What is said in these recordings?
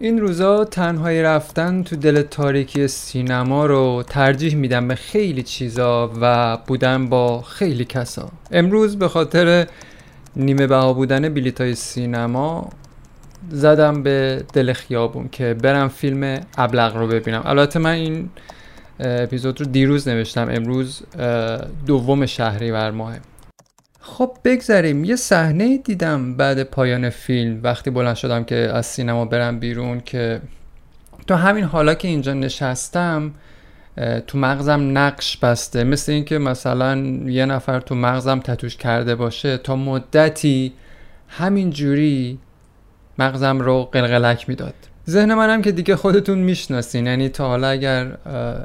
این روزا تنهایی رفتن تو دل تاریکی سینما رو ترجیح میدم به خیلی چیزا و بودن با خیلی کسا. امروز به خاطر نیمه بها بودن بلیط های سینما زدم به دل خیابون که برم فیلم ابلغ رو ببینم. البته من این اپیزود رو دیروز نوشتم امروز دوم شهری بر ماه. خب بگذریم. یه صحنه دیدم بعد پایان فیلم. وقتی بلند شدم که از سینما برم بیرون که تو همین حالا که اینجا نشستم تو مغزم نقش بسته. مثل اینکه مثلا یه نفر تو مغزم تتوش کرده باشه تا مدتی همین جوری مغزم رو قلقلک می‌داد. ذهن منم که دیگه خودتون می‌شناسین. یعنی تا حالا اگر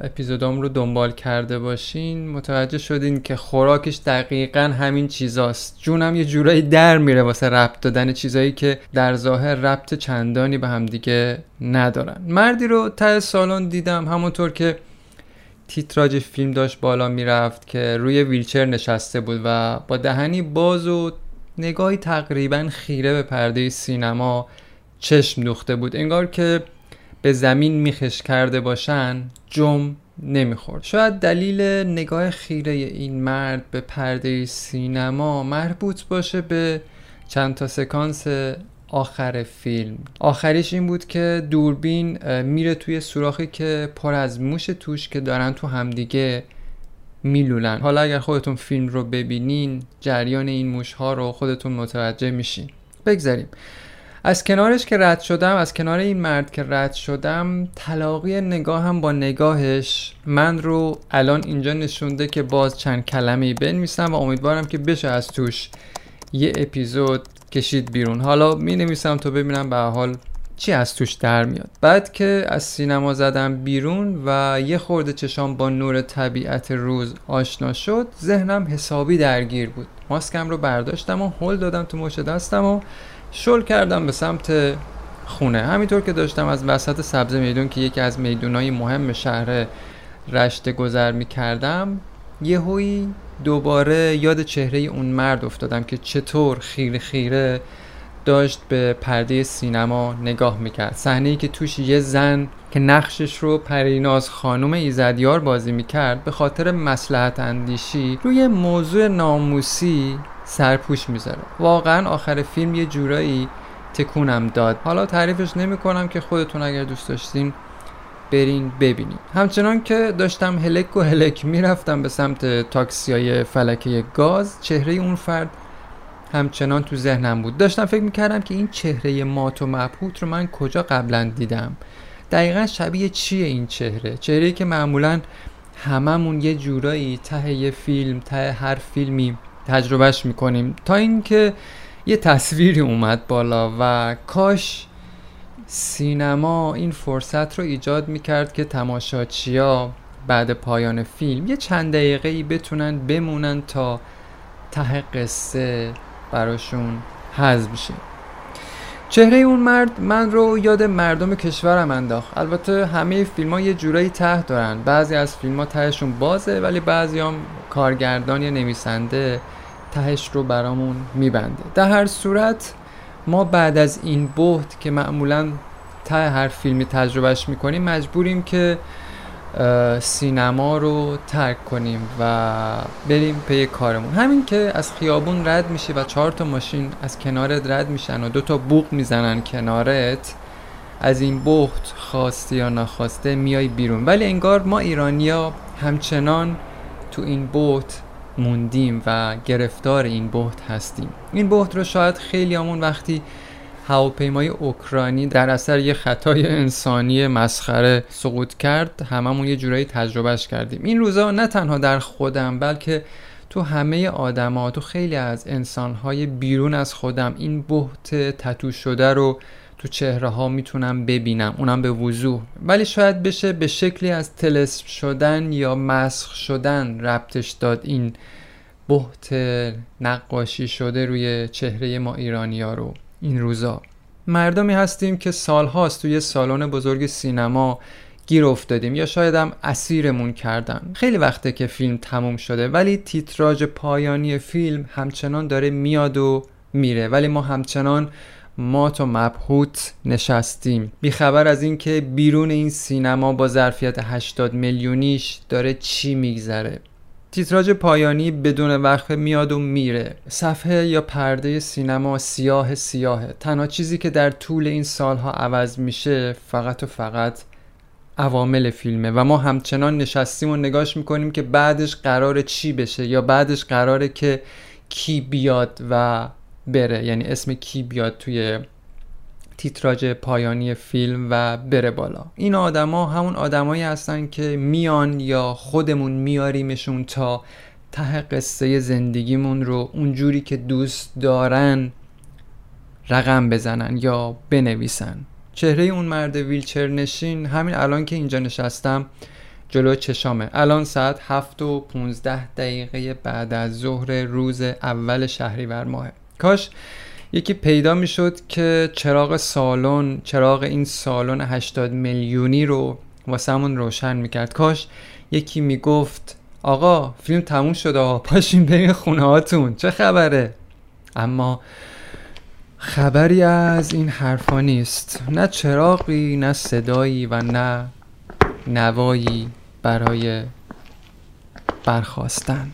اپیزودام رو دنبال کرده باشین متوجه شدین که خوراکش دقیقا همین چیزاست. جونم یه جورایی در میره واسه ربط دادن چیزایی که در ظاهر ربط چندانی به هم دیگه ندارن. مردی رو ته سالن دیدم همونطور که تیتراژ فیلم داشت بالا می‌رفت که روی ویلچر نشسته بود و با دهنی باز و نگاهی تقریبا خیره به پرده سینما چشم دوخته بود. انگار که به زمین میخش کرده باشن جم نمی‌خورد. شاید دلیل نگاه خیره این مرد به پرده سینما مربوط باشه به چند تا سکانس آخر فیلم. آخریش این بود که دوربین میره توی سوراخی که پر از موش توش که دارن تو همدیگه میلولن. حالا اگر خودتون فیلم رو ببینین جریان این موش ها رو خودتون متوجه میشین. بگذاریم. از کنارش که رد شدم از کنار این مرد که رد شدم تلاقی نگاهم با نگاهش من رو الان اینجا نشونده که باز چند کلمه بنویسم و امیدوارم که بشه از توش یه اپیزود کشید بیرون. حالا می نویسم تا ببینم به حال چی از توش در میاد. بعد که از سینما زدم بیرون و یه خورده چشام با نور طبیعت روز آشنا شد ذهنم حسابی درگیر بود. ماسکم رو برداشتم و هل دادم تو مش دستم و شل کردم به سمت خونه. همینطور که داشتم از وسط سبز میدون که یکی از میدونای مهم شهر رشته گذر می کردم یهویی دوباره یاد چهره اون مرد افتادم که چطور خیره خیره داشت به پرده سینما نگاه می‌کرد. صحنه ای که توش یه زن که نقشش رو پریناز خانم ایزدیار بازی می‌کرد به خاطر مسلحت اندیشی روی موضوع ناموسی سرپوش می‌ذاره. واقعا آخر فیلم یه جورایی تکونم داد. حالا تعریفش نمی کنم که خودتون اگر دوست داشتین برین ببینید همچنان که داشتم هلک و هلک می‌رفتم به سمت تاکسی های فلکه گاز چهره اون فرد همچنان تو ذهنم بود. داشتم فکر می‌کردم که این چهره مات و مبهوت رو من کجا قبلا دیدم؟ دقیقا شبیه چیه این چهره؟ چهره که معمولا هممون یه جورایی ته یه فیلم ته هر فیلمی تجربهش می‌کنیم. تا اینکه یه تصویری اومد بالا و کاش سینما این فرصت رو ایجاد می‌کرد که تماشاچیا بعد پایان فیلم یه چند دقیقه ای بتونن بمونن تا ته قصه براشون حذف بشه. چهره اون مرد من رو یاد مردم کشورم انداخت. البته همه فیلم ها یه جورایی ته دارن. بعضی از فیلم ها تهشون بازه ولی بعضی هم کارگردان یا نویسنده تهش رو برامون میبنده. در هر صورت ما بعد از این بحت که معمولا ته هر فیلمی تجربهش می‌کنیم مجبوریم که سینما رو ترک کنیم و بریم پی کارمون. همین که از خیابون رد میشی و چهار تا ماشین از کنارت رد میشن و دو تا بوق می‌زنن کنارت از این بحت خواسته یا نخواسته میای بیرون. ولی انگار ما ایرانیا همچنان تو این بحت موندیم و گرفتار این بحت هستیم. این بحت رو شاید خیلی همون وقتی هواپیمای اوکراینی در اثر یه خطای انسانی مسخره سقوط کرد هممون یه جورایی تجربهش کردیم. این روزا نه تنها در خودم بلکه تو همه آدما تو خیلی از انسانهای بیرون از خودم این بحت تتو شده رو تو چهره ها می‌تونم ببینم اونم به وضوح. ولی شاید بشه به شکلی از تلسم شدن یا مسخ شدن ربطش داد این بحت نقاشی شده روی چهره ما ایرانی ها رو این روزا. مردمی هستیم که سالهاست توی سالن بزرگ سینما گیر افتادیم یا شاید هم اسیرمون کردن. خیلی وقته که فیلم تموم شده ولی تیتراژ پایانی فیلم همچنان داره میاد و میره. ولی ما همچنان مات و مبهوت نشستیم. بیخبر از اینکه بیرون این سینما با ظرفیت 80 میلیونیش داره چی میگذره. تیتراژ پایانی بدون وقفه میاد و میره. صفحه یا پرده سینما سیاه سیاهه. تنها چیزی که در طول این سالها عوض میشه فقط و فقط عوامل فیلمه و ما همچنان نشستیم و نگاش می‌کنیم که بعدش قرار چی بشه یا بعدش قراره که کی بیاد و بره. یعنی اسم کی بیاد توی تیتراژ پایانی فیلم و بره بالا. این آدما همون آدمایی هستن که میان یا خودمون میاریمشون تا ته قصه زندگیمون رو اونجوری که دوست دارن رقم بزنن یا بنویسن. چهره اون مرد ویلچر نشین همین الان که اینجا نشستم جلو چشامه. الان ساعت هفت و 15 دقیقه بعد از ظهر روز اول شهریور ماه کاش یکی پیدا می‌شد که چراغ سالن چراغ این سالن 80 میلیونی رو واسمون روشن می‌کرد. کاش یکی می‌گفت آقا فیلم تموم شده پاشین برین خونه هاتون. چه خبره؟ اما خبری از این حرفا نیست. نه چراغی نه صدایی و نه نوایی برای برخواستن.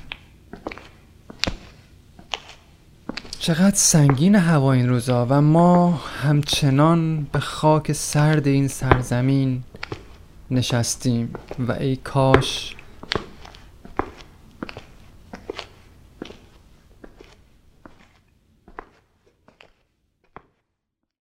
چقدر سنگین هوا این روزا و ما همچنان به خاک سرد این سرزمین نشستیم و ای کاش